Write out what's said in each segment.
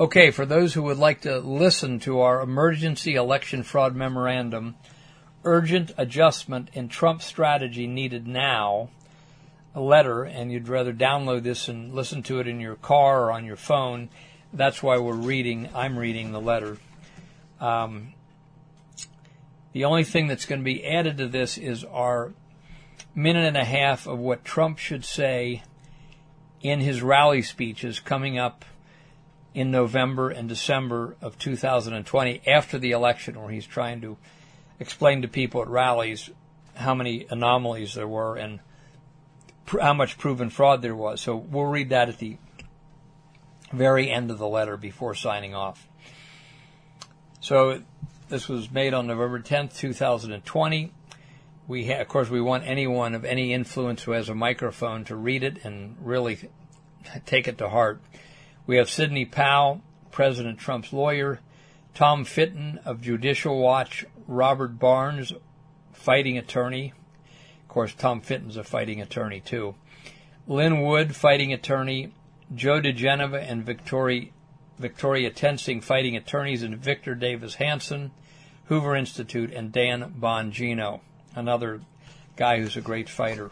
Okay, for those who would like to listen to our emergency election fraud memorandum, urgent adjustment in Trump strategy needed now, a letter, and you'd rather download this and listen to it in your car or on your phone, that's why we're reading, I'm reading the letter. Um, the only thing that's going to be added to this is our minute and a half of what Trump should say in his rally speeches coming up in November and December of 2020 after the election, where he's trying to explain to people at rallies how many anomalies there were and pr- how much proven fraud there was. So we'll read that at the very end of the letter before signing off. So this was made on November 10th, 2020. We ha- of course we want anyone of any influence who has a microphone to read it and really take it to heart. We have Sidney Powell, President Trump's lawyer, Tom Fitton of Judicial Watch, Robert Barnes, fighting attorney. Of course, Tom Fitton's a fighting attorney too. Lin Wood, fighting attorney, Joe diGenova and Victoria, Victoria Toensing, fighting attorneys, and Victor Davis Hanson, Hoover Institute, and Dan Bongino, another guy who's a great fighter.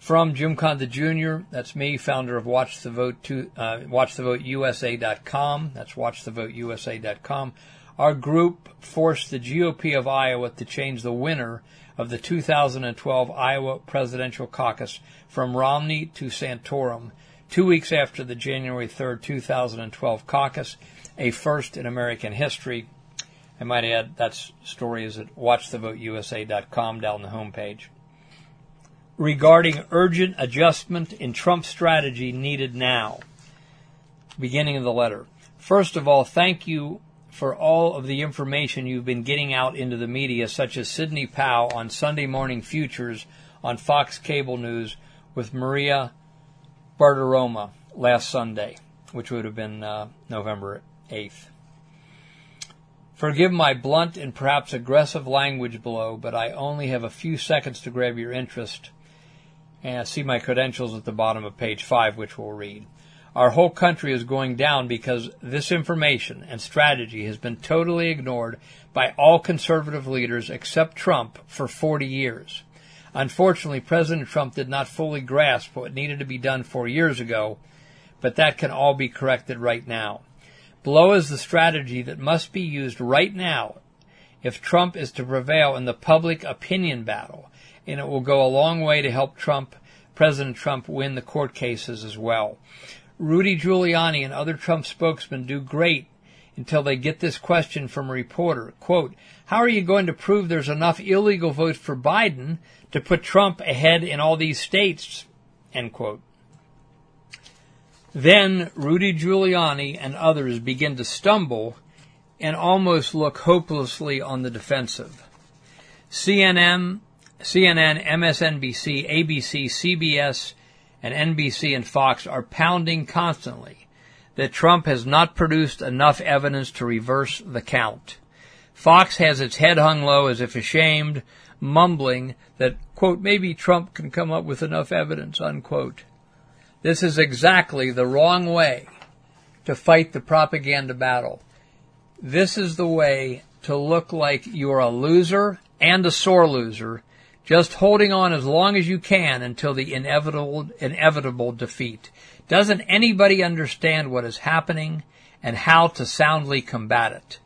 From Jim Condit Jr., that's me, founder of Watch the Vote, to, uh, WatchTheVoteUSA.com. That's WatchTheVoteUSA.com. Our group forced the GOP of Iowa to change the winner of the 2012 Iowa presidential caucus from Romney to Santorum two weeks after the January 3, 2012 caucus, a first in American history. I might add that story is at watchthevoteusa.com down the homepage. Regarding urgent adjustment in Trump's strategy needed now. Beginning of the letter. First of all, thank you for all of the information you've been getting out into the media, such as Sidney Powell on Sunday Morning Futures on Fox Cable News with Maria Bartiromo last Sunday, which would have been uh, November 8th. Forgive my blunt and perhaps aggressive language below, but I only have a few seconds to grab your interest. And see my credentials at the bottom of page 5, which we'll read. Our whole country is going down because this information and strategy has been totally ignored by all conservative leaders except Trump for 40 years. Unfortunately, President Trump did not fully grasp what needed to be done four years ago, but that can all be corrected right now. Below is the strategy that must be used right now if Trump is to prevail in the public opinion battle, and it will go a long way to help Trump, President Trump, win the court cases as well. Rudy Giuliani and other Trump spokesmen do great until they get this question from a reporter. Quote, how are you going to prove there's enough illegal votes for Biden to put Trump ahead in all these states? End quote. Then Rudy Giuliani and others begin to stumble and almost look hopelessly on the defensive. CNN, CNN, MSNBC, ABC, CBS, and NBC and Fox are pounding constantly that Trump has not produced enough evidence to reverse the count. Fox has its head hung low as if ashamed, mumbling that, quote, maybe Trump can come up with enough evidence, unquote. This is exactly the wrong way to fight the propaganda battle. This is the way to look like you're a loser and a sore loser, just holding on as long as you can until the inevitable, inevitable defeat. Doesn't anybody understand what is happening and how to soundly combat it?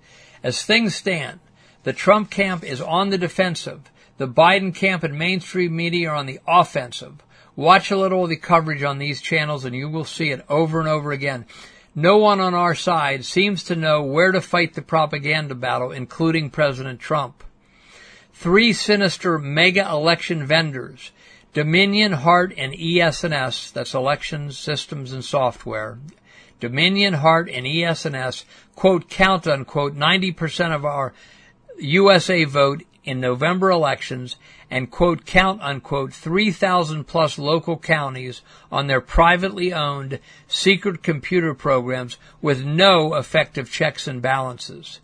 As things stand, the Trump camp is on the defensive. The Biden camp and mainstream media are on the offensive. Watch a little of the coverage on these channels and you will see it over and over again. No one on our side seems to know where to fight the propaganda battle, including President Trump. Three sinister mega election vendors, Dominion, Hart, and ES&S, that's elections, systems, and software. Dominion, Hart, and ES&S, quote, count unquote, 90% of our USA vote in November elections and quote count unquote 3,000 plus local counties on their privately owned secret computer programs with no effective checks and balances.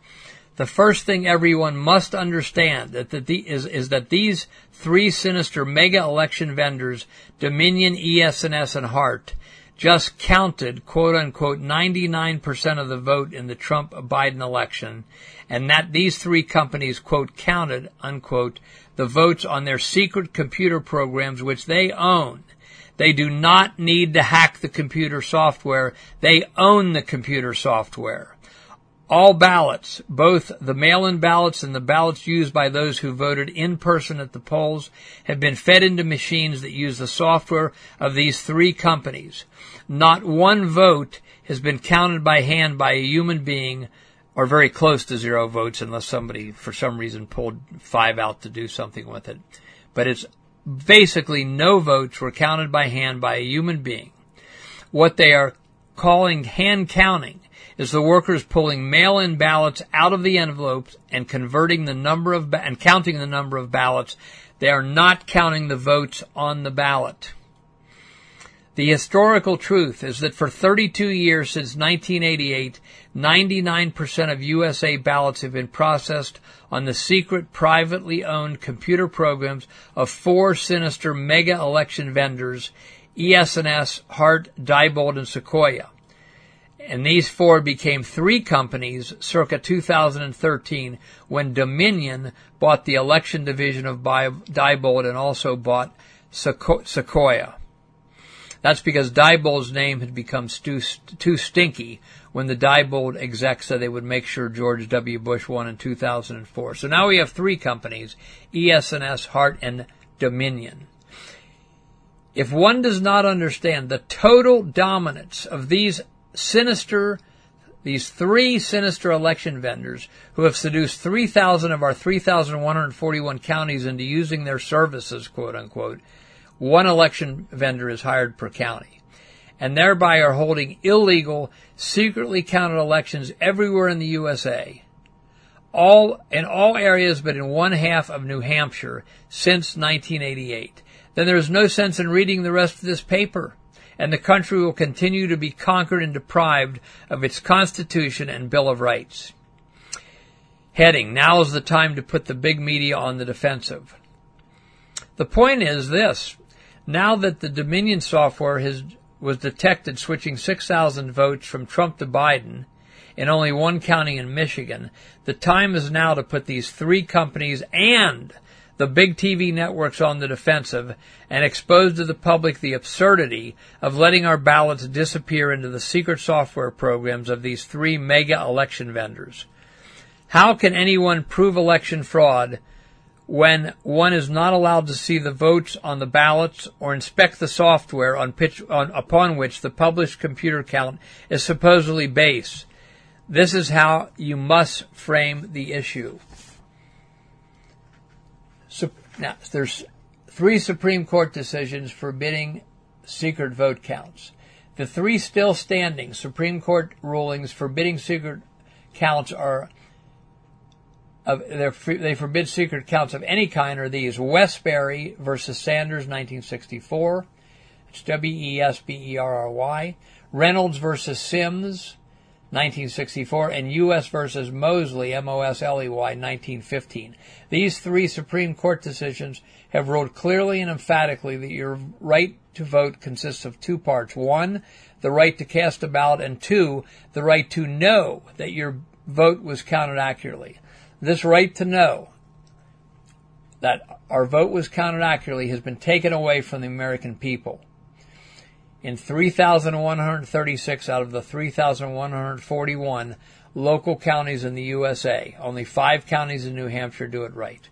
The first thing everyone must understand that the, is, is that these three sinister mega election vendors, Dominion, ES&S, and Hart, just counted quote unquote 99% of the vote in the Trump Biden election and that these three companies quote counted unquote the votes on their secret computer programs which they own. They do not need to hack the computer software. They own the computer software. All ballots, both the mail-in ballots and the ballots used by those who voted in person at the polls, have been fed into machines that use the software of these three companies. Not one vote has been counted by hand by a human being or very close to zero votes unless somebody for some reason pulled five out to do something with it. But it's basically no votes were counted by hand by a human being. What they are calling hand counting is the workers pulling mail-in ballots out of the envelopes and converting the number of ba- and counting the number of ballots. They are not counting the votes on the ballot. The historical truth is that for 32 years since 1988, 99% of USA ballots have been processed on the secret privately owned computer programs of four sinister mega election vendors, ES&S, Hart, Diebold, and Sequoia and these four became three companies circa 2013 when Dominion bought the election division of Diebold and also bought Sequoia. That's because Diebold's name had become too, too stinky when the Diebold execs said they would make sure George W. Bush won in 2004. So now we have three companies, ES&S, Hart, and Dominion. If one does not understand the total dominance of these sinister, these three sinister election vendors who have seduced 3,000 of our 3,141 counties into using their services, quote unquote. One election vendor is hired per county. And thereby are holding illegal, secretly counted elections everywhere in the USA. All, in all areas but in one half of New Hampshire since 1988. Then there is no sense in reading the rest of this paper and the country will continue to be conquered and deprived of its Constitution and Bill of Rights. Heading, now is the time to put the big media on the defensive. The point is this, now that the Dominion software has, was detected switching 6,000 votes from Trump to Biden in only one county in Michigan, the time is now to put these three companies and the big TV networks on the defensive and expose to the public the absurdity of letting our ballots disappear into the secret software programs of these three mega election vendors. How can anyone prove election fraud when one is not allowed to see the votes on the ballots or inspect the software on pitch, on, upon which the published computer count is supposedly based? This is how you must frame the issue. Now, there's three Supreme Court decisions forbidding secret vote counts. The three still standing Supreme Court rulings forbidding secret counts are of, they forbid secret counts of any kind are these Wesberry versus Sanders 1964 it's W E S B E R R Y Reynolds versus Sims 1964, and U.S. versus Mosley, M-O-S-L-E-Y, 1915. These three Supreme Court decisions have ruled clearly and emphatically that your right to vote consists of two parts. One, the right to cast a ballot, and two, the right to know that your vote was counted accurately. This right to know that our vote was counted accurately has been taken away from the American people in 3,136 out of the 3,141 local counties in the USA. Only five counties in New Hampshire do it right.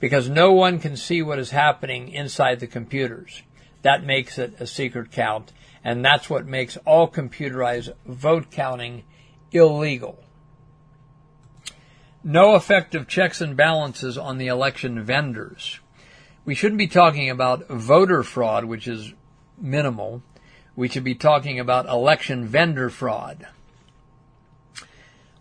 Because no one can see what is happening inside the computers. That makes it a secret count, and that's what makes all computerized vote counting illegal. No effective checks and balances on the election vendors. We shouldn't be talking about voter fraud, which is minimal, we should be talking about election vendor fraud.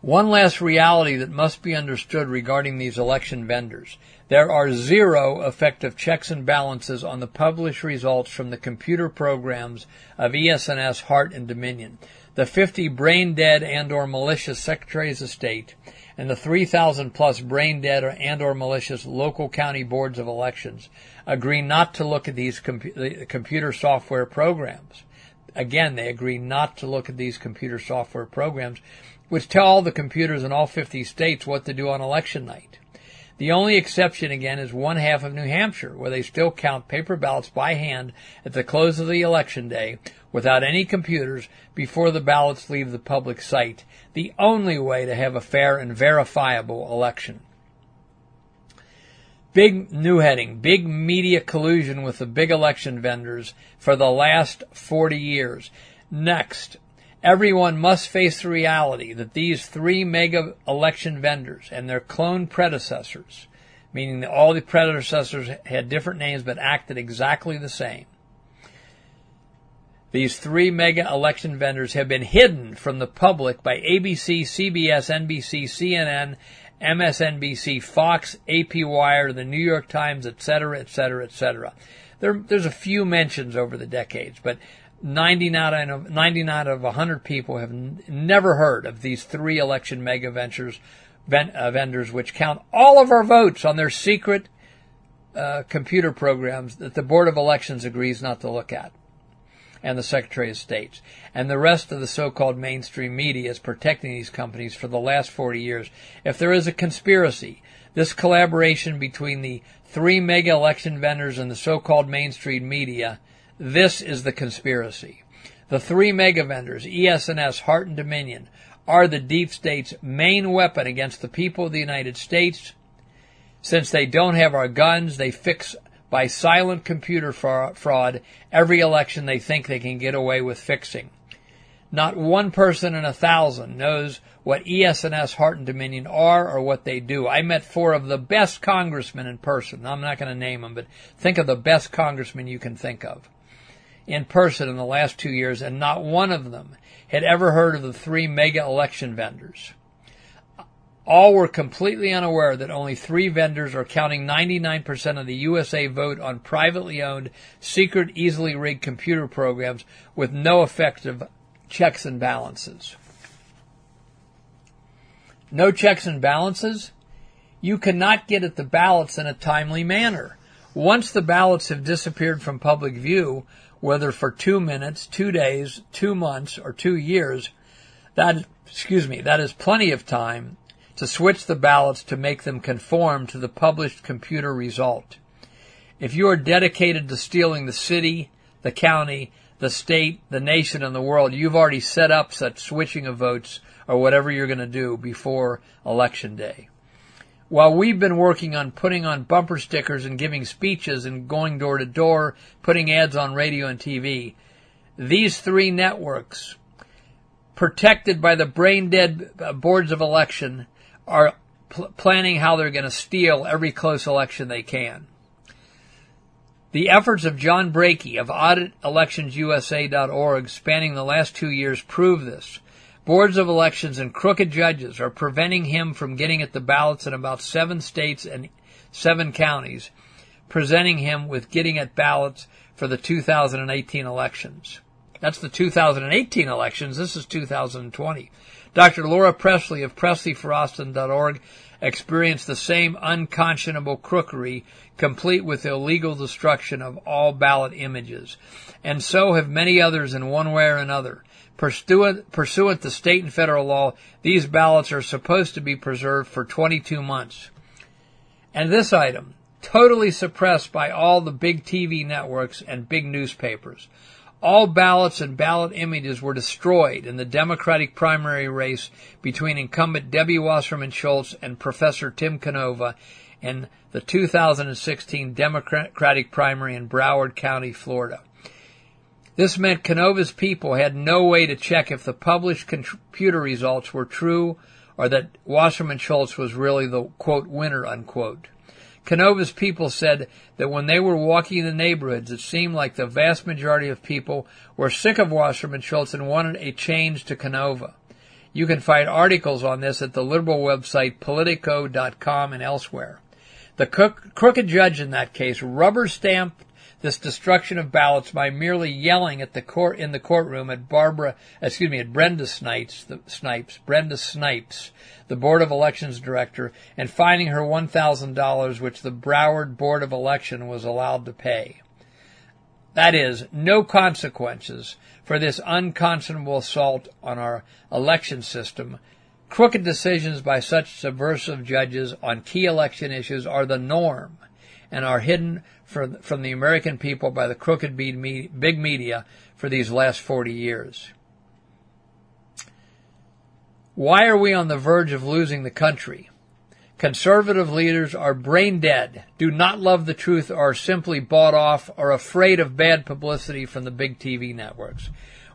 One last reality that must be understood regarding these election vendors. There are zero effective checks and balances on the published results from the computer programs of ES&S, Hart, and Dominion. The 50 brain dead and or malicious secretaries of state and the 3,000 plus brain dead and or malicious local county boards of elections agree not to look at these com- computer software programs. again, they agree not to look at these computer software programs, which tell all the computers in all 50 states what to do on election night. The only exception again is one half of New Hampshire, where they still count paper ballots by hand at the close of the election day without any computers before the ballots leave the public site, the only way to have a fair and verifiable election. Big new heading, big media collusion with the big election vendors for the last 40 years. Next, everyone must face the reality that these three mega election vendors and their clone predecessors, meaning that all the predecessors had different names but acted exactly the same. These three mega election vendors have been hidden from the public by ABC, CBS, NBC, CNN, MSNBC, Fox, AP Wire, the New York Times, etc., etc., etc. There, there's a few mentions over the decades, but 99 of, 99 out of 100 people have n- never heard of these three election mega ventures, ven- uh, vendors which count all of our votes on their secret uh, computer programs that the Board of Elections agrees not to look at and the Secretary of State. And the rest of the so-called mainstream media is protecting these companies for the last 40 years. If there is a conspiracy, this collaboration between the three mega election vendors and the so-called mainstream media, this is the conspiracy. The three mega vendors, ES&S, Hart, and Dominion, are the deep state's main weapon against the people of the United States. Since they don't have our guns, they fix by silent computer fraud every election they think they can get away with fixing. Not one person in a thousand knows what ES&S Hart and Dominion are or what they do. I met four of the best congressmen in person. I'm not going to name them, but think of the best congressmen you can think of in person in the last two years, and not one of them had ever heard of the three mega election vendors. All were completely unaware that only three vendors are counting 99% of the USA vote on privately owned, secret, easily rigged computer programs with no effective checks and balances. No checks and balances? You cannot get at the ballots in a timely manner. Once the ballots have disappeared from public view, whether for two minutes, two days, two months, or two years, that, excuse me, that is plenty of time to switch the ballots to make them conform to the published computer result. If you are dedicated to stealing the city, the county, the state, the nation, and the world, you've already set up such switching of votes or whatever you're going to do before election day. While we've been working on putting on bumper stickers and giving speeches and going door to door, putting ads on radio and TV, these three networks, protected by the brain dead uh, boards of election, are pl- planning how they're going to steal every close election they can. The efforts of John Brakey of AuditElectionsUSA.org spanning the last two years prove this. Boards of elections and crooked judges are preventing him from getting at the ballots in about seven states and seven counties, presenting him with getting at ballots for the 2018 elections. That's the 2018 elections. This is 2020. Dr. Laura Pressley of PresleyForAustin.org experienced the same unconscionable crookery, complete with illegal destruction of all ballot images. And so have many others in one way or another. Pursuant, pursuant to state and federal law, these ballots are supposed to be preserved for 22 months. And this item, totally suppressed by all the big TV networks and big newspapers. All ballots and ballot images were destroyed in the Democratic primary race between incumbent Debbie Wasserman Schultz and Professor Tim Canova in the 2016 Democratic primary in Broward County, Florida. This meant Canova's people had no way to check if the published computer results were true or that Wasserman Schultz was really the quote winner unquote. Canova's people said that when they were walking in the neighborhoods, it seemed like the vast majority of people were sick of Wasserman Schultz and wanted a change to Canova. You can find articles on this at the liberal website politico.com and elsewhere. The crooked judge in that case rubber stamped this destruction of ballots by merely yelling at the court in the courtroom at Barbara, excuse me, at Brenda Snipes, the, Snipes, Brenda Snipes, the Board of Elections director, and fining her $1,000, which the Broward Board of Election was allowed to pay. That is, no consequences for this unconscionable assault on our election system. Crooked decisions by such subversive judges on key election issues are the norm and are hidden from, from the American people by the crooked big media for these last 40 years. Why are we on the verge of losing the country? Conservative leaders are brain dead, do not love the truth, are simply bought off, are afraid of bad publicity from the big TV networks.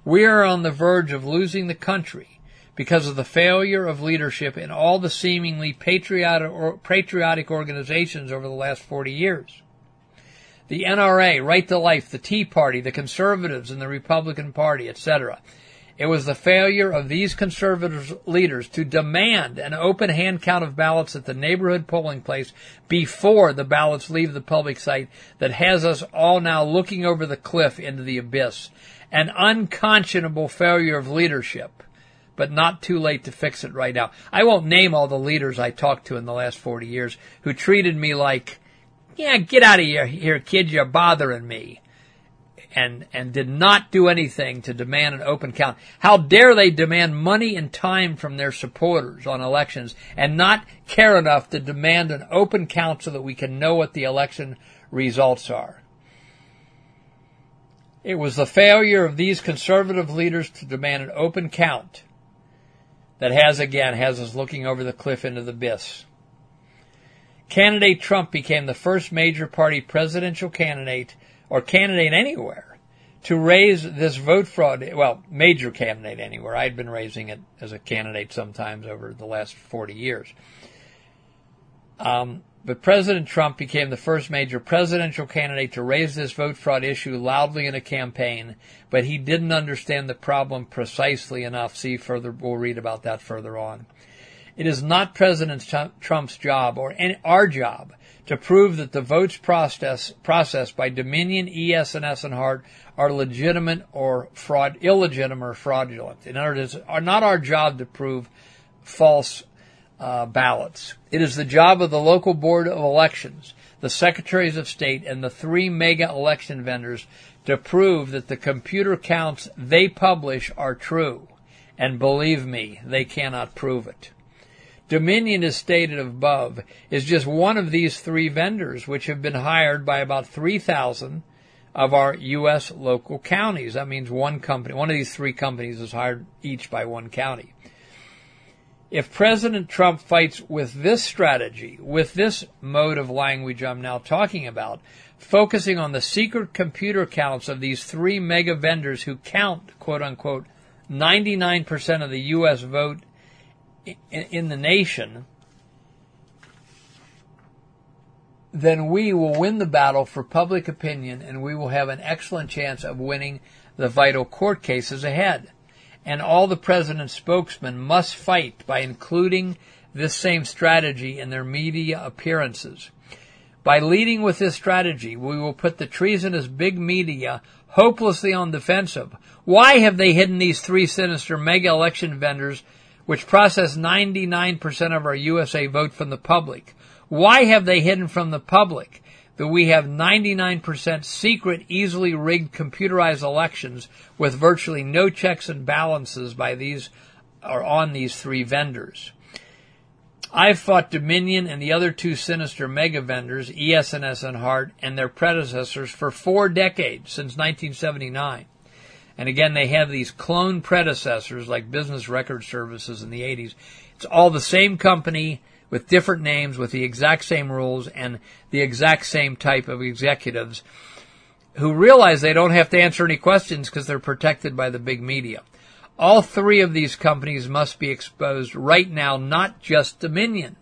We are on the verge of losing the country because of the failure of leadership in all the seemingly patriotic, or, patriotic organizations over the last 40 years. The NRA, Right to Life, the Tea Party, the Conservatives and the Republican Party, etc. It was the failure of these conservative leaders to demand an open hand count of ballots at the neighborhood polling place before the ballots leave the public site that has us all now looking over the cliff into the abyss. An unconscionable failure of leadership, but not too late to fix it right now. I won't name all the leaders I talked to in the last 40 years who treated me like, yeah, get out of here, here kid, you're bothering me and, and did not do anything to demand an open count. How dare they demand money and time from their supporters on elections and not care enough to demand an open count so that we can know what the election results are. It was the failure of these conservative leaders to demand an open count that has again has us looking over the cliff into the abyss. Candidate Trump became the first major party presidential candidate or candidate anywhere to raise this vote fraud, well, major candidate anywhere. I'd been raising it as a candidate sometimes over the last 40 years. Um, but President Trump became the first major presidential candidate to raise this vote fraud issue loudly in a campaign, but he didn't understand the problem precisely enough. See further, we'll read about that further on. It is not President Trump's job or any, our job to prove that the votes process, processed by Dominion, ES&S, and Hart are legitimate or fraud, illegitimate or fraudulent. In other words, it's not our job to prove false uh, ballots. It is the job of the local board of elections, the secretaries of state, and the three mega election vendors to prove that the computer counts they publish are true. And believe me, they cannot prove it. Dominion, as stated above, is just one of these three vendors, which have been hired by about 3,000 of our U.S. local counties. That means one company, one of these three companies is hired each by one county. If President Trump fights with this strategy, with this mode of language I'm now talking about, focusing on the secret computer counts of these three mega vendors who count, quote unquote, 99% of the U.S. vote in the nation, then we will win the battle for public opinion and we will have an excellent chance of winning the vital court cases ahead. And all the president's spokesmen must fight by including this same strategy in their media appearances. By leading with this strategy, we will put the treasonous big media hopelessly on defensive. Why have they hidden these three sinister mega election vendors which process 99% of our USA vote from the public. Why have they hidden from the public that we have 99% secret, easily rigged computerized elections with virtually no checks and balances by these or on these three vendors? I've fought Dominion and the other two sinister mega vendors, ES&S and Hart, and their predecessors for four decades, since 1979. And again, they have these clone predecessors like Business Record Services in the 80s. It's all the same company with different names, with the exact same rules and the exact same type of executives who realize they don't have to answer any questions because they're protected by the big media. All three of these companies must be exposed right now, not just Dominion.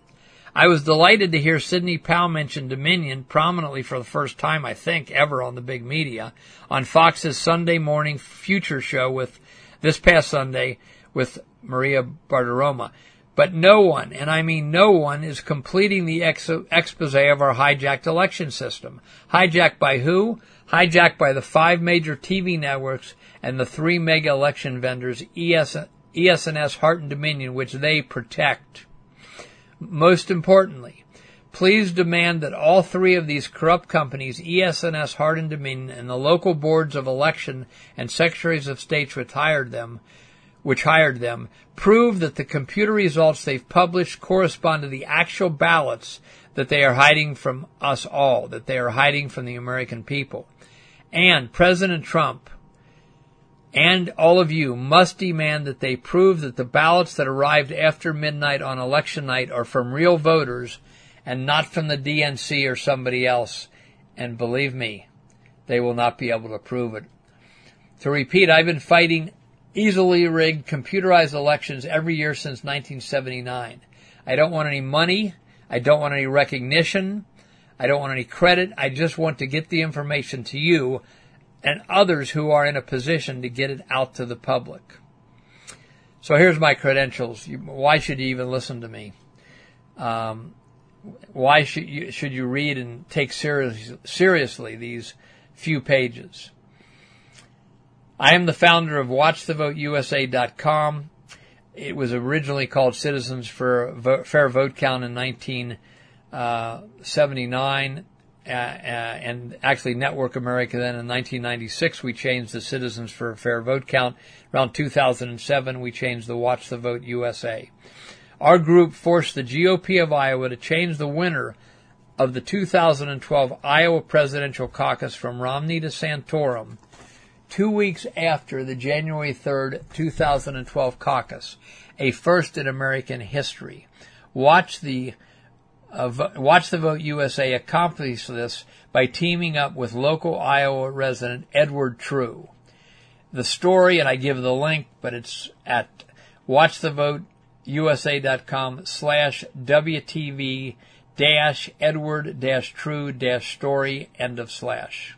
I was delighted to hear Sidney Powell mention Dominion prominently for the first time, I think, ever on the big media on Fox's Sunday morning future show with this past Sunday with Maria Bartiromo. But no one, and I mean no one, is completing the ex- expose of our hijacked election system. Hijacked by who? Hijacked by the five major TV networks and the three mega election vendors, ES, ES&S, and Dominion, which they protect. Most importantly, Please demand that all three of these corrupt companies, ES&S, Hart and Dominion, and the local boards of election and secretaries of states hired them, which hired them, prove that the computer results they've published correspond to the actual ballots that they are hiding from us all, that they are hiding from the American people. And President Trump and all of you must demand that they prove that the ballots that arrived after midnight on election night are from real voters and not from the DNC or somebody else. And believe me, they will not be able to prove it. To repeat, I've been fighting easily rigged computerized elections every year since 1979. I don't want any money. I don't want any recognition. I don't want any credit. I just want to get the information to you and others who are in a position to get it out to the public. So here's my credentials. Why should you even listen to me? Um, why should you, should you read and take serious, seriously these few pages? I am the founder of WatchTheVoteUSA.com. It was originally called Citizens for Fair Vote Count in 1979, uh, uh, and actually Network America. Then in 1996, we changed the Citizens for Fair Vote Count. Around 2007, we changed the Watch the Vote USA. Our group forced the GOP of Iowa to change the winner of the 2012 Iowa presidential caucus from Romney to Santorum two weeks after the January 3rd, 2012 caucus, a first in American history. Watch the uh, Watch the Vote USA accomplish this by teaming up with local Iowa resident Edward True. The story, and I give the link, but it's at Watch the Vote usa.com slash WTV dash Edward dash true dash story end of slash.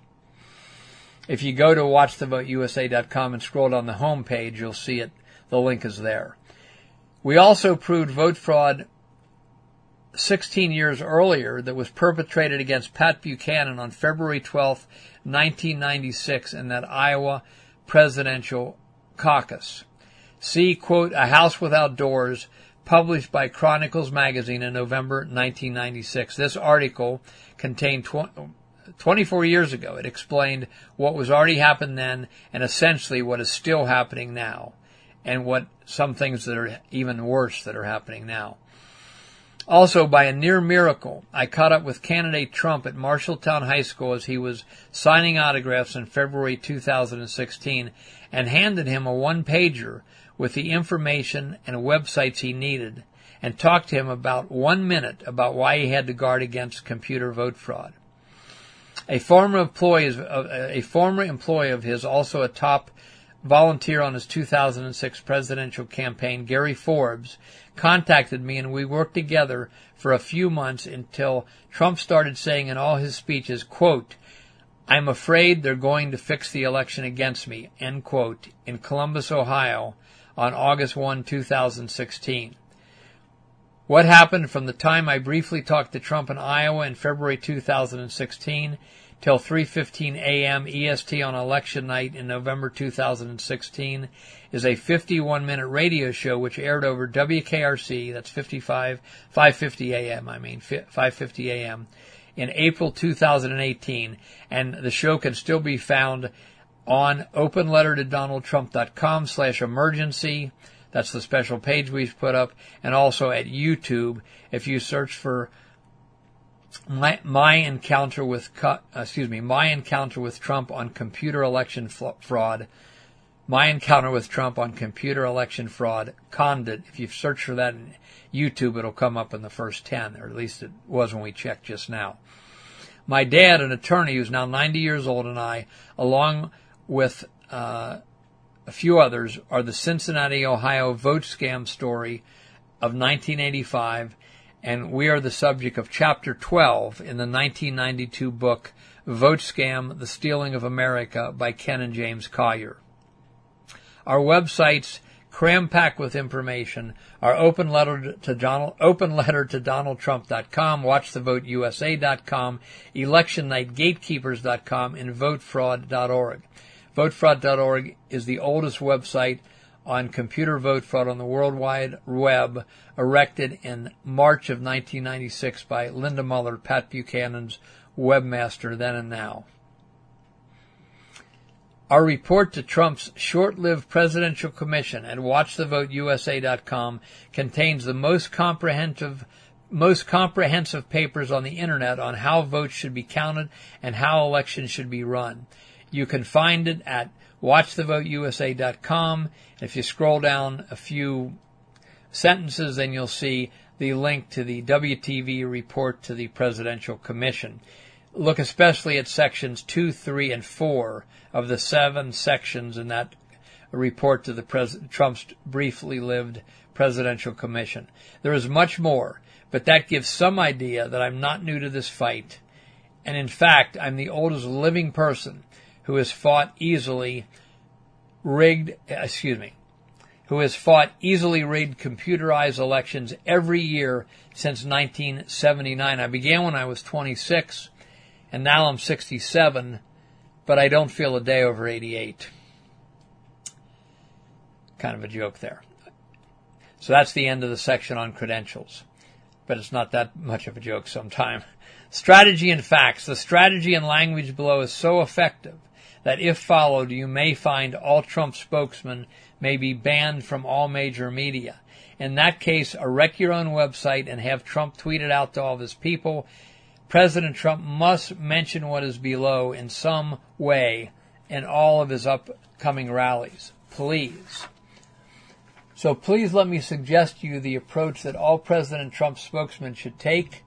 If you go to watchthevoteusa.com and scroll down the home page, you'll see it. The link is there. We also proved vote fraud 16 years earlier that was perpetrated against Pat Buchanan on February 12, 1996 in that Iowa presidential caucus. See, quote, A House Without Doors, published by Chronicles Magazine in November 1996. This article contained tw- 24 years ago. It explained what was already happened then and essentially what is still happening now and what some things that are even worse that are happening now. Also, by a near miracle, I caught up with candidate Trump at Marshalltown High School as he was signing autographs in February 2016 and handed him a one pager with the information and websites he needed and talked to him about one minute about why he had to guard against computer vote fraud. A former employee, a former employee of his, also a top volunteer on his 2006 presidential campaign, Gary Forbes, contacted me and we worked together for a few months until Trump started saying in all his speeches, quote, I'm afraid they're going to fix the election against me, end quote, in Columbus, Ohio on August 1, 2016. What happened from the time I briefly talked to Trump in Iowa in February 2016 till 3:15 a.m. EST on election night in November 2016 is a 51-minute radio show which aired over WKRC, that's 55 5:50 a.m. I mean 5:50 a.m. in April 2018 and the show can still be found on openlettertodonaldtrump.com slash. That's the special page we've put up, and also at YouTube. If you search for my, my encounter with, excuse me, my encounter with Trump on computer election fraud, my encounter with Trump on computer election fraud, Condit. If you search for that in YouTube, it'll come up in the first 10, or at least it was when we checked just now. My dad, an attorney who's now 90 years old, and I, along with uh, a few others, are the Cincinnati, Ohio vote scam story of 1985, and we are the subject of Chapter 12 in the 1992 book Vote Scam: The Stealing of America by Ken and James Collier. Our websites cram packed with information. Our open letter to Donald, open letter to DonaldTrump.com, watchthevoteusa.com, electionnightgatekeepers.com, and votefraud.org. Votefraud.org is the oldest website on computer vote fraud on the World Wide Web, erected in March of 1996 by Linda Muller, Pat Buchanan's webmaster then and now. Our report to Trump's short-lived presidential commission at watchthevoteusa.com contains the most comprehensive most comprehensive papers on the internet on how votes should be counted and how elections should be run. You can find it at watchthevoteusa.com. If you scroll down a few sentences, then you'll see the link to the WTV report to the Presidential Commission. Look especially at sections 2, 3, and 4 of the seven sections in that report to the Pres- Trump's briefly lived Presidential Commission. There is much more, but that gives some idea that I'm not new to this fight. And in fact, I'm the oldest living person who has fought easily rigged, uh, excuse me, who has fought easily rigged computerized elections every year since 1979. I began when I was 26 and now I'm 67, but I don't feel a day over 88. Kind of a joke there. So that's the end of the section on credentials, but it's not that much of a joke sometime. Strategy and facts. The strategy and language below is so effective that if followed, you may find all Trump spokesmen may be banned from all major media. In that case, erect your own website and have Trump tweet it out to all of his people. President Trump must mention what is below in some way in all of his upcoming rallies. Please. So please let me suggest to you the approach that all President Trump spokesmen should take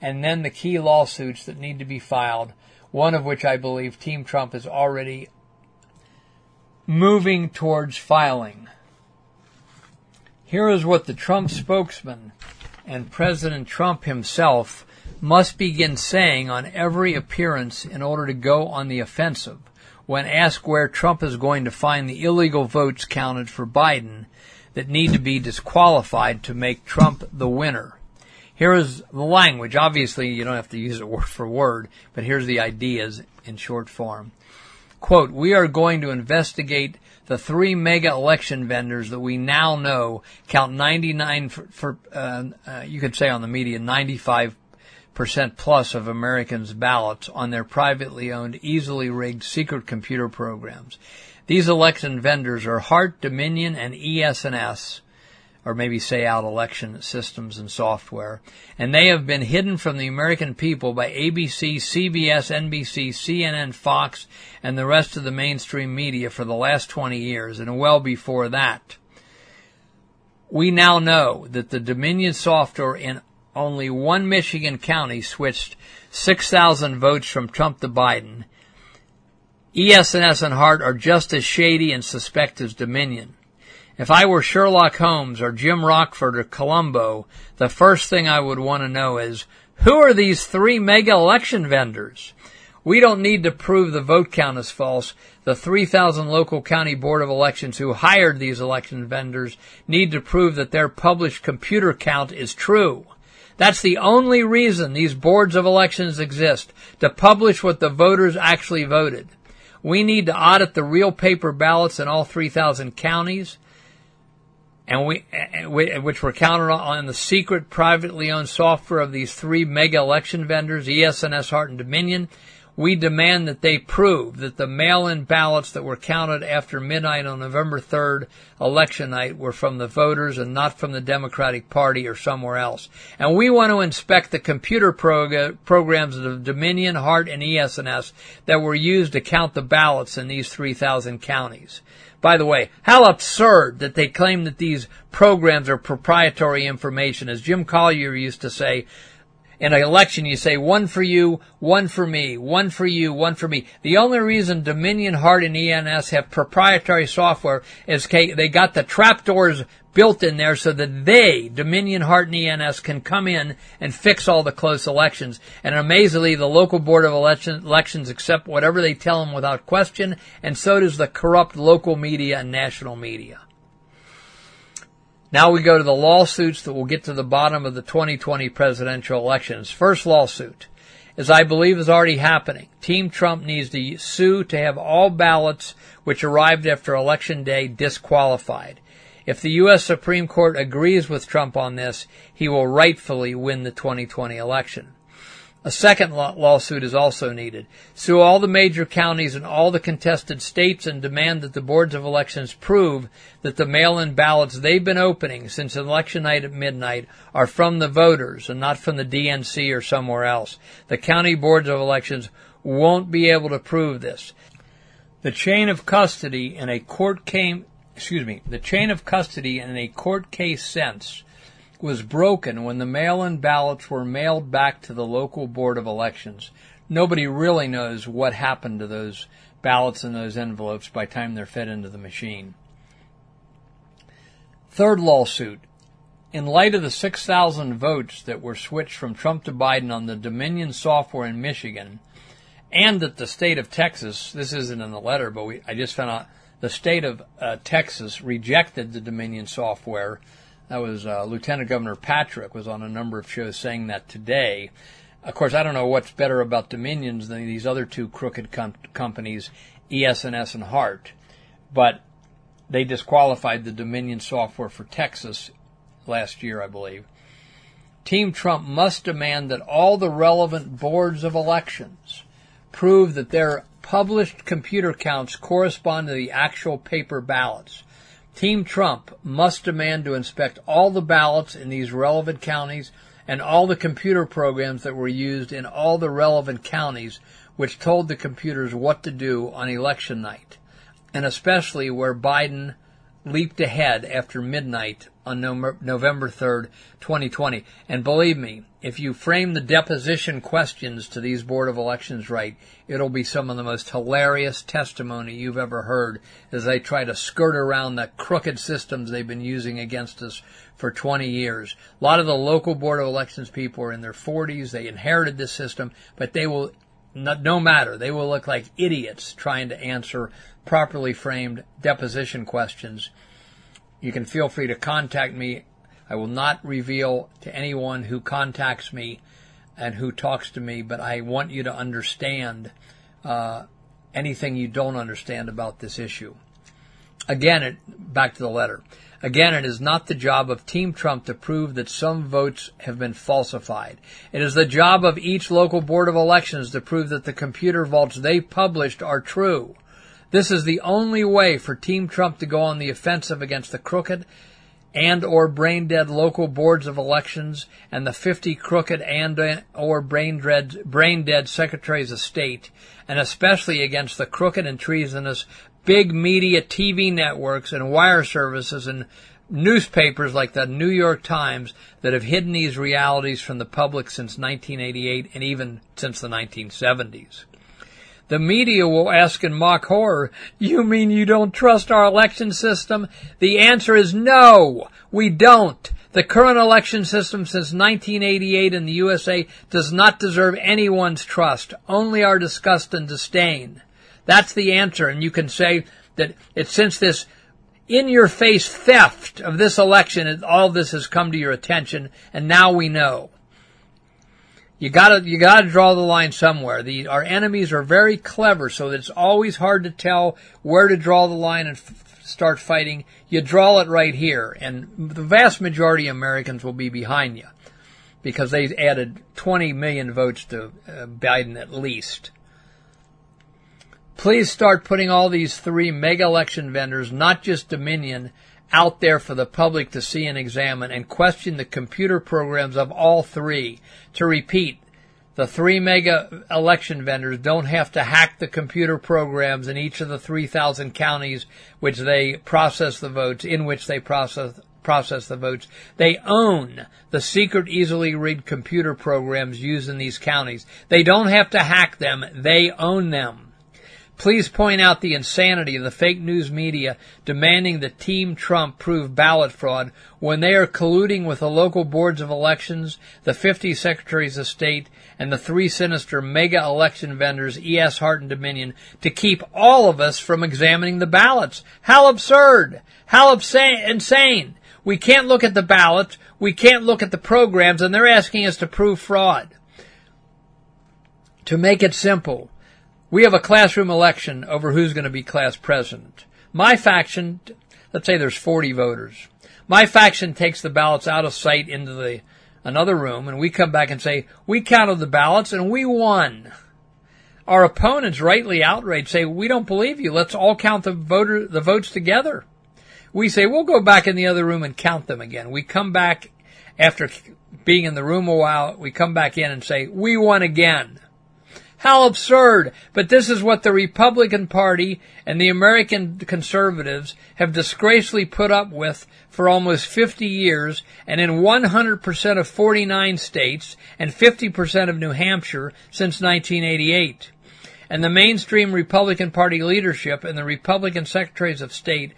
and then the key lawsuits that need to be filed one of which I believe Team Trump is already moving towards filing. Here is what the Trump spokesman and President Trump himself must begin saying on every appearance in order to go on the offensive when asked where Trump is going to find the illegal votes counted for Biden that need to be disqualified to make Trump the winner. Here is the language. Obviously, you don't have to use it word for word, but here's the ideas in short form. Quote, we are going to investigate the three mega election vendors that we now know count 99 for, for uh, uh, you could say on the media, 95 percent plus of Americans' ballots on their privately owned, easily rigged secret computer programs. These election vendors are Hart, Dominion, and ES&S, or maybe say out election systems and software. And they have been hidden from the American people by ABC, CBS, NBC, CNN, Fox, and the rest of the mainstream media for the last 20 years and well before that. We now know that the Dominion software in only one Michigan county switched 6,000 votes from Trump to Biden. ES&S and Hart are just as shady and suspect as Dominion. If I were Sherlock Holmes or Jim Rockford or Columbo, the first thing I would want to know is, who are these three mega election vendors? We don't need to prove the vote count is false. The 3,000 local county board of elections who hired these election vendors need to prove that their published computer count is true. That's the only reason these boards of elections exist, to publish what the voters actually voted. We need to audit the real paper ballots in all 3,000 counties and we, which were counted on the secret privately owned software of these three mega election vendors, ES&S, Hart, and Dominion. We demand that they prove that the mail-in ballots that were counted after midnight on November 3rd, election night, were from the voters and not from the Democratic Party or somewhere else. And we want to inspect the computer prog- programs of Dominion, Hart, and ES&S that were used to count the ballots in these 3,000 counties. By the way, how absurd that they claim that these programs are proprietary information. As Jim Collier used to say, in an election, you say one for you, one for me, one for you, one for me. The only reason Dominion, Hart, and ES&S have proprietary software is they got the trapdoors built in there so that they, Dominion, Hart, and ES&S, can come in and fix all the close elections. And amazingly, the local board of election, elections accept whatever they tell them without question, and so does the corrupt local media and national media. Now we go to the lawsuits that will get to the bottom of the 2020 presidential elections. First lawsuit, as I believe is already happening, Team Trump needs to sue to have all ballots which arrived after election day disqualified. If the U.S. Supreme Court agrees with Trump on this, he will rightfully win the 2020 election. A second lawsuit is also needed. Sue all the major counties and all the contested states and demand that the boards of elections prove that the mail-in ballots they've been opening since election night at midnight are from the voters and not from the DNC or somewhere else. The county boards of elections won't be able to prove this. The chain of custody in a court came, excuse me, the chain of custody in a court case sense was broken when the mail-in ballots were mailed back to the local board of elections. Nobody really knows what happened to those ballots and those envelopes by the time they're fed into the machine. Third lawsuit. In light of the 6,000 votes that were switched from Trump to Biden on the Dominion software in Michigan, and that the state of Texas, this isn't in the letter, but we, I just found out the state of uh, Texas rejected the Dominion software that was uh, Lieutenant Governor Patrick was on a number of shows saying that today. Of course, I don't know what's better about Dominions than these other two crooked com- companies, ES&S and Hart, but they disqualified the Dominion software for Texas last year, I believe. Team Trump must demand that all the relevant boards of elections prove that their published computer counts correspond to the actual paper ballots. Team Trump must demand to inspect all the ballots in these relevant counties and all the computer programs that were used in all the relevant counties which told the computers what to do on election night, and especially where Biden leaped ahead after midnight on November 3rd, 2020. And believe me, if you frame the deposition questions to these Board of Elections right, it'll be some of the most hilarious testimony you've ever heard as they try to skirt around the crooked systems they've been using against us for 20 years. A lot of the local Board of Elections people are in their 40s. They inherited this system, but they will, no matter, they will look like idiots trying to answer properly framed deposition questions. You can feel free to contact me. I will not reveal to anyone who contacts me and who talks to me, but I want you to understand uh, anything you don't understand about this issue. Again, it, back to the letter. Again, it is not the job of Team Trump to prove that some votes have been falsified. It is the job of each local board of elections to prove that the computer vaults they published are true. This is the only way for Team Trump to go on the offensive against the crooked and or brain dead local boards of elections and the 50 crooked and uh, or brain dead, brain dead secretaries of state, and especially against the crooked and treasonous big media TV networks and wire services and newspapers like the New York Times that have hidden these realities from the public since 1988 and even since the 1970s. The media will ask in mock horror, you mean you don't trust our election system? The answer is no, we don't. The current election system since 1988 in the USA does not deserve anyone's trust, only our disgust and disdain. That's the answer, and you can say that it's since this in your face theft of this election, all this has come to your attention, and now we know. You gotta, you gotta draw the line somewhere. The, our enemies are very clever, so it's always hard to tell where to draw the line and f- start fighting. You draw it right here, and the vast majority of Americans will be behind you because they added 20 million votes to uh, Biden at least. Please start putting all these three mega election vendors, not just Dominion, out there for the public to see and examine and question the computer programs of all three. To repeat, the three mega election vendors don't have to hack the computer programs in each of the 3,000 counties which they process the votes, in which they process process the votes. They own the secret, easily read computer programs used in these counties. They don't have to hack them. They own them. Please point out the insanity of the fake news media demanding that Team Trump prove ballot fraud when they are colluding with the local boards of elections, the 50 secretaries of state, and the three sinister mega election vendors, ES Hart and Dominion, to keep all of us from examining the ballots. How absurd! How insane! We can't look at the ballots, we can't look at the programs, and they're asking us to prove fraud. To make it simple, we have a classroom election over who's going to be class president. My faction, let's say there's 40 voters. My faction takes the ballots out of sight into the another room and we come back and say, we counted the ballots and we won. Our opponents, rightly outraged, say, we don't believe you. Let's all count the voter, the votes together. We say, we'll go back in the other room and count them again. We come back after being in the room a while. We come back in and say, we won again. How absurd! But this is what the Republican Party and the American conservatives have disgracefully put up with for almost 50 years and in 100% of 49 states and 50% of New Hampshire since 1988. And the mainstream Republican Party leadership and the Republican secretaries of state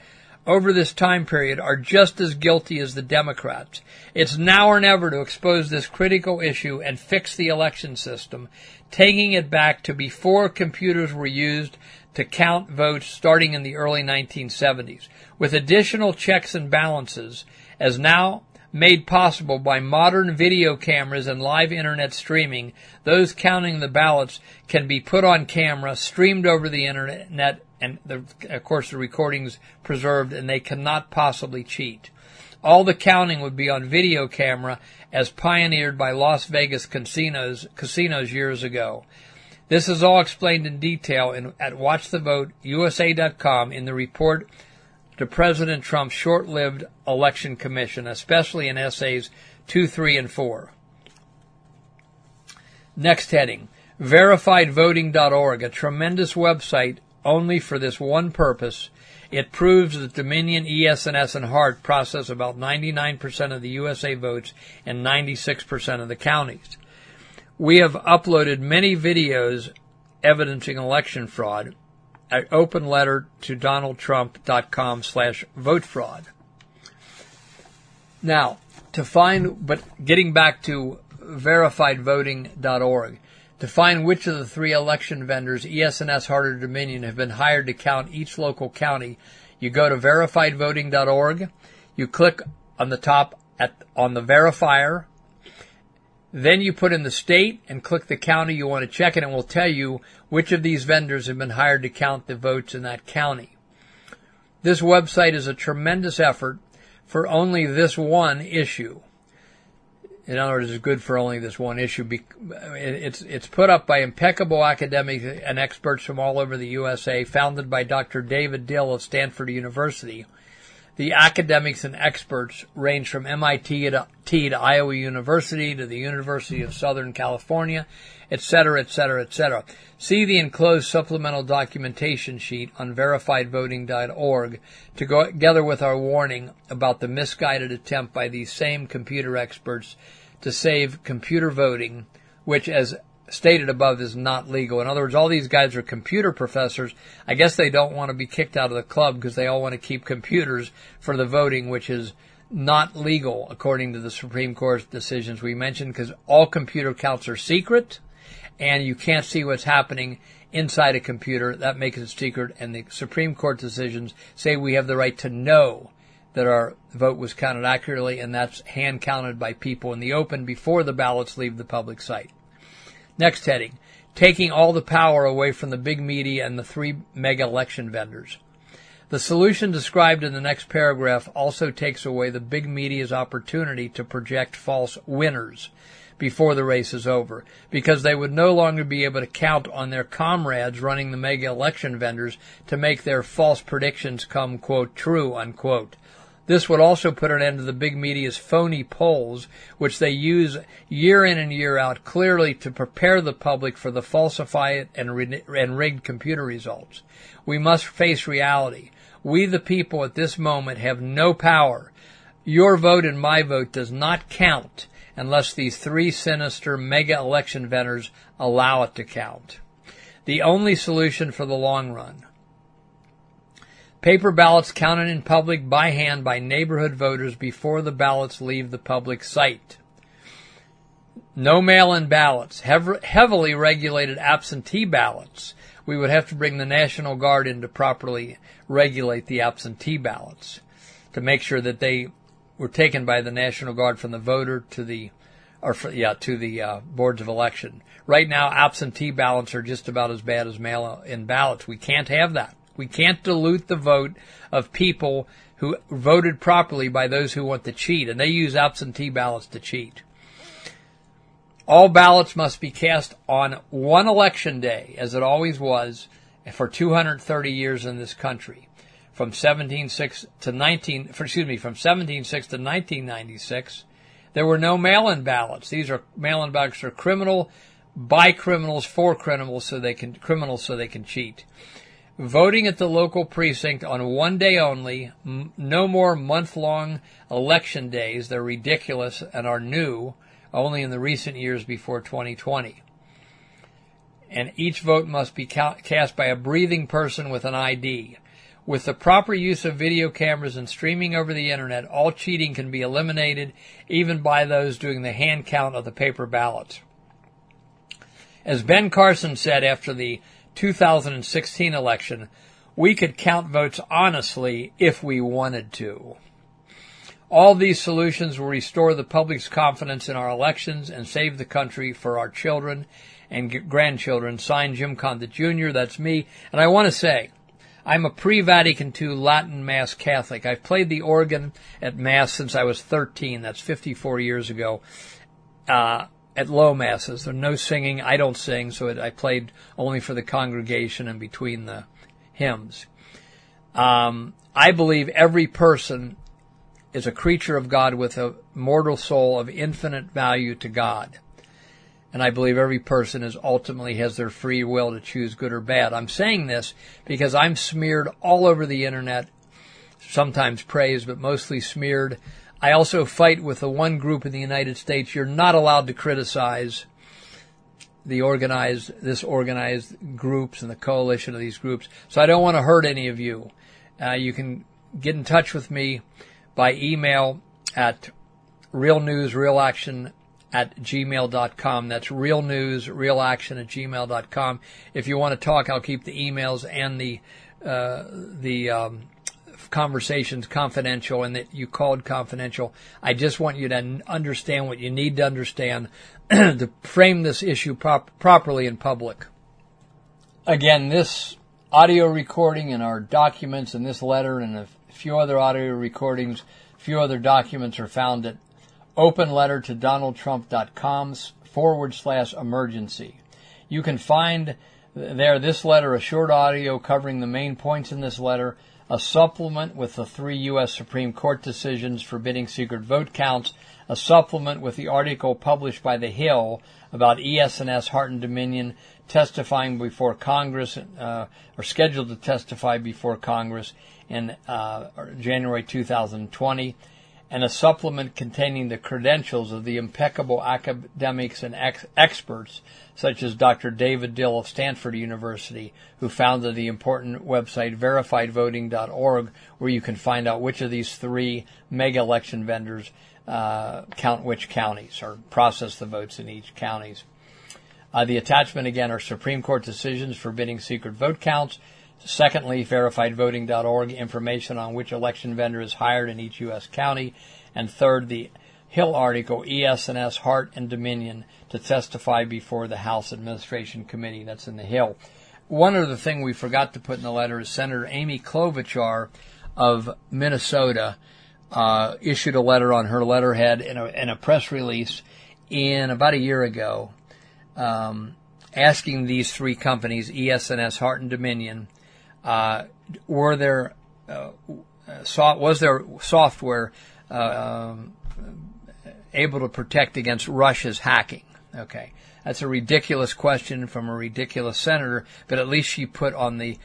over this time period are just as guilty as the Democrats. It's now or never to expose this critical issue and fix the election system, taking it back to before computers were used to count votes starting in the early 1970s, with additional checks and balances, as now made possible by modern video cameras and live internet streaming, those counting the ballots can be put on camera, streamed over the internet, and the, of course the recordings preserved, and they cannot possibly cheat. All the counting would be on video camera as pioneered by Las Vegas casinos, casinos years ago. This is all explained in detail in, at WatchTheVoteUSA.com in the report to President Trump's short-lived election commission, especially in essays 2, 3, and 4. Next heading, verifiedvoting.org, a tremendous website only for this one purpose. It proves that Dominion, ES&S, and HART process about 99% of the USA votes in 96% of the counties. We have uploaded many videos evidencing election fraud at open letter to donaldtrump.com slash vote fraud. Now, to find, but getting back to verifiedvoting.org, to find which of the three election vendors, ES&S, HART, or Dominion, have been hired to count each local county, you go to verifiedvoting.org, you click on the top at, on the verifier, then you put in the state and click the county you want to check, and it will tell you which of these vendors have been hired to count the votes in that county. This website is a tremendous effort for only this one issue in other words, is good for only this one issue. It's it's put up by impeccable academics and experts from all over the USA, founded by Dr. David Dill of Stanford University. The academics and experts range from MIT to, to Iowa University to the University of Southern California, etc., etc., etc. See the enclosed supplemental documentation sheet on verifiedvoting.org together with our warning about the misguided attempt by these same computer experts to save computer voting, which as stated above is not legal. In other words, all these guys are computer professors. I guess they don't want to be kicked out of the club because they all want to keep computers for the voting, which is not legal according to the Supreme Court decisions we mentioned because all computer counts are secret and you can't see what's happening inside a computer. That makes it secret and the Supreme Court decisions say we have the right to know that our vote was counted accurately and that's hand counted by people in the open before the ballots leave the public site. Next heading, taking all the power away from the big media and the three mega election vendors. The solution described in the next paragraph also takes away the big media's opportunity to project false winners before the race is over, because they would no longer be able to count on their comrades running the mega election vendors to make their false predictions come, quote, true, unquote. This would also put an end to the big media's phony polls, which they use year in and year out clearly to prepare the public for the falsified and, and rigged computer results. We must face reality. We, the people, at this moment have no power. Your vote and my vote does not count unless these three sinister mega election vendors allow it to count. The only solution for the long run Paper ballots counted in public by hand by neighborhood voters before the ballots leave the public site. No mail-in ballots. Hev- heavily regulated absentee ballots. We would have to bring the National Guard in to properly regulate the absentee ballots to make sure that they were taken by the National Guard from the voter to the or for, yeah, to the uh, boards of election. Right now, absentee ballots are just about as bad as mail-in ballots. We can't have that. We can't dilute the vote of people who voted properly by those who want to cheat, and they use absentee ballots to cheat. All ballots must be cast on one election day, as it always was for 230 years in this country. From 176 to 19, excuse me, from 176 to 1996, there were no mail-in ballots. These are mail-in ballots are criminal by criminals for criminals so they can criminals so they can cheat. Voting at the local precinct on one day only, m- no more month-long election days. They're ridiculous and are new only in the recent years before 2020. And each vote must be ca- cast by a breathing person with an ID. With the proper use of video cameras and streaming over the internet, all cheating can be eliminated, even by those doing the hand count of the paper ballots. As Ben Carson said after the 2016 election, we could count votes honestly if we wanted to. All these solutions will restore the public's confidence in our elections and save the country for our children and grandchildren. Signed Jim Condit Jr., that's me. And I want to say, I'm a pre-Vatican II Latin Mass Catholic. I've played the organ at Mass since I was 13. That's 54 years ago. Uh, at low masses. There's no singing. I don't sing, so it, I played only for the congregation and between the hymns. Um, I believe every person is a creature of God with a mortal soul of infinite value to God. And I believe every person is ultimately has their free will to choose good or bad. I'm saying this because I'm smeared all over the internet, sometimes praised, but mostly smeared I also fight with the one group in the United States you're not allowed to criticize the organized, this organized groups and the coalition of these groups. So I don't want to hurt any of you. Uh, you can get in touch with me by email at realnewsrealaction at gmail.com. That's real news, real action at gmail.com. If you want to talk, I'll keep the emails and the, uh, the, um, conversations confidential and that you called confidential. I just want you to understand what you need to understand to frame this issue prop- properly in public. Again, this audio recording and our documents and this letter and a few other audio recordings, a few other documents are found at openlettertodonaldtrump.com forward slash emergency. You can find there this letter, a short audio covering the main points in this letter, a supplement with the three U.S. Supreme Court decisions forbidding secret vote counts, a supplement with the article published by The Hill about ES&S Hart and Dominion testifying before Congress, uh, or scheduled to testify before Congress in uh, January 2020, and a supplement containing the credentials of the impeccable academics and ex- experts such as Dr. David Dill of Stanford University, who founded the important website verifiedvoting.org, where you can find out which of these three mega election vendors uh, count which counties or process the votes in each counties. Uh, the attachment again are Supreme Court decisions forbidding secret vote counts. Secondly, verifiedvoting.org information on which election vendor is hired in each U.S. county. And third, the Hill article, ES&S Hart and Dominion, to testify before the House Administration Committee. That's in the Hill. One other thing we forgot to put in the letter is Senator Amy Klobuchar of Minnesota uh, issued a letter on her letterhead in a, in a, press release in about a year ago, um, asking these three companies, ES&S Hart and Dominion, uh, were there uh, was there software um, able to protect against Russia's hacking? Okay. That's a ridiculous question from a ridiculous senator, but at least she put on the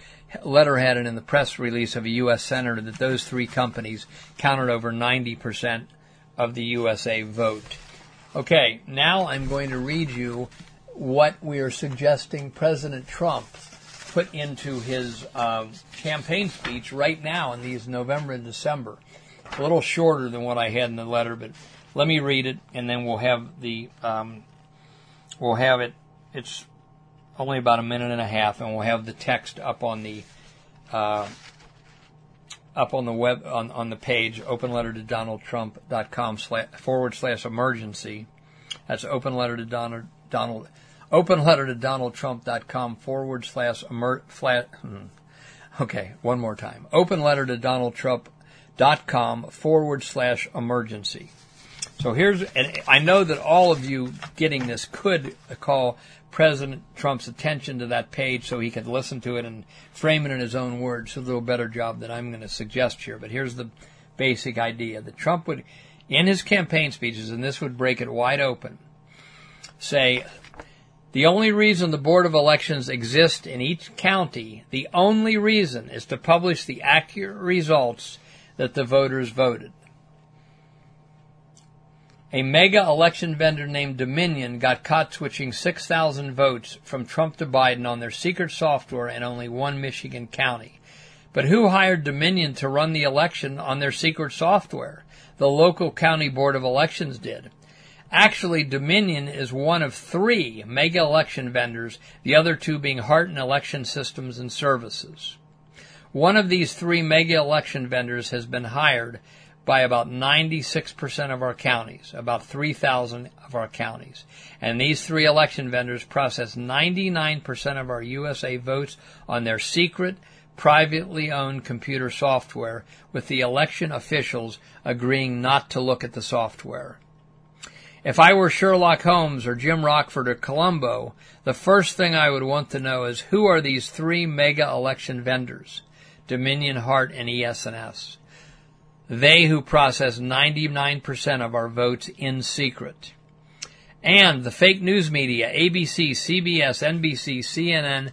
letterhead and in the press release of a U.S. senator that those three companies counted over 90% of the USA vote. Okay, now I'm going to read you what we are suggesting President Trump put into his um, campaign speech right now in these November and December. A little shorter than what I had in the letter, but let me read it, and then we'll have the um, we'll have it. It's only about a minute and a half, and we'll have the text up on the uh, up on the web on, on the page open letter to Donald Trump.com slash, forward slash emergency. That's open letter to Donald Donald open letter to Donald Trump.com forward slash emer, flat. Hmm. Okay, one more time. Open letter to Donald Trump com forward slash emergency. So here's, and I know that all of you getting this could call President Trump's attention to that page so he could listen to it and frame it in his own words. A little better job than I'm going to suggest here. But here's the basic idea that Trump would, in his campaign speeches, and this would break it wide open, say, the only reason the Board of Elections exists in each county, the only reason is to publish the accurate results that the voters voted. A mega election vendor named Dominion got caught switching 6,000 votes from Trump to Biden on their secret software in only one Michigan county. But who hired Dominion to run the election on their secret software? The local county board of elections did. Actually, Dominion is one of three mega election vendors, the other two being Hart Election Systems and Services. One of these three mega election vendors has been hired by about 96% of our counties, about 3,000 of our counties. And these three election vendors process 99% of our USA votes on their secret, privately owned computer software, with the election officials agreeing not to look at the software. If I were Sherlock Holmes or Jim Rockford or Columbo, the first thing I would want to know is who are these three mega election vendors? Dominion, Hart, and ES&S. They who process 99% of our votes in secret. And the fake news media, ABC, CBS, NBC, CNN,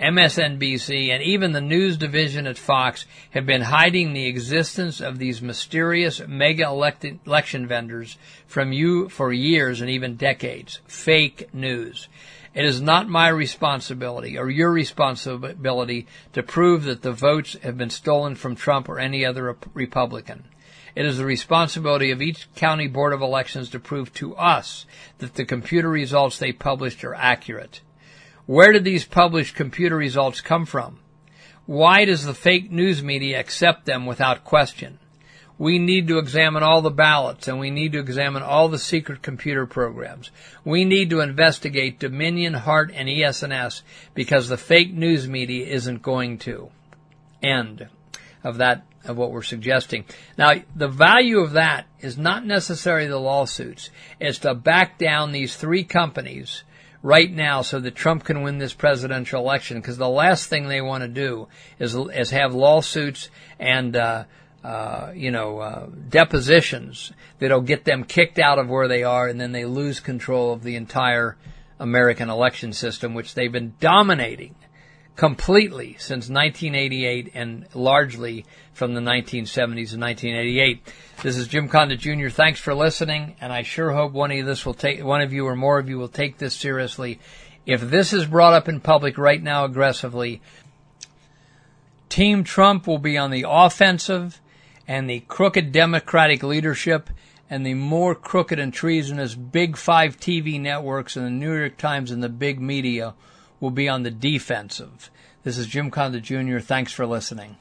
MSNBC, and even the news division at Fox have been hiding the existence of these mysterious mega election vendors from you for years and even decades. Fake news. It is not my responsibility or your responsibility to prove that the votes have been stolen from Trump or any other Republican. It is the responsibility of each county board of elections to prove to us that the computer results they published are accurate. Where did these published computer results come from? Why does the fake news media accept them without question? We need to examine all the ballots and we need to examine all the secret computer programs. We need to investigate Dominion, Hart, and ES&S because the fake news media isn't going to. End of that, of what we're suggesting. Now, the value of that is not necessarily the lawsuits. It's to back down these three companies right now so that Trump can win this presidential election because the last thing they want to do is, is have lawsuits and, uh, uh, you know, uh, depositions that'll get them kicked out of where they are, and then they lose control of the entire American election system, which they've been dominating completely since 1988 and largely from the 1970s and 1988. This is Jim Condit Jr. Thanks for listening, and I sure hope one of this will take one of you or more of you will take this seriously. If this is brought up in public right now aggressively, Team Trump will be on the offensive and the crooked Democratic leadership and the more crooked and treasonous Big Five TV networks and the New York Times and the big media will be on the defensive. This is Jim Condit Jr. Thanks for listening.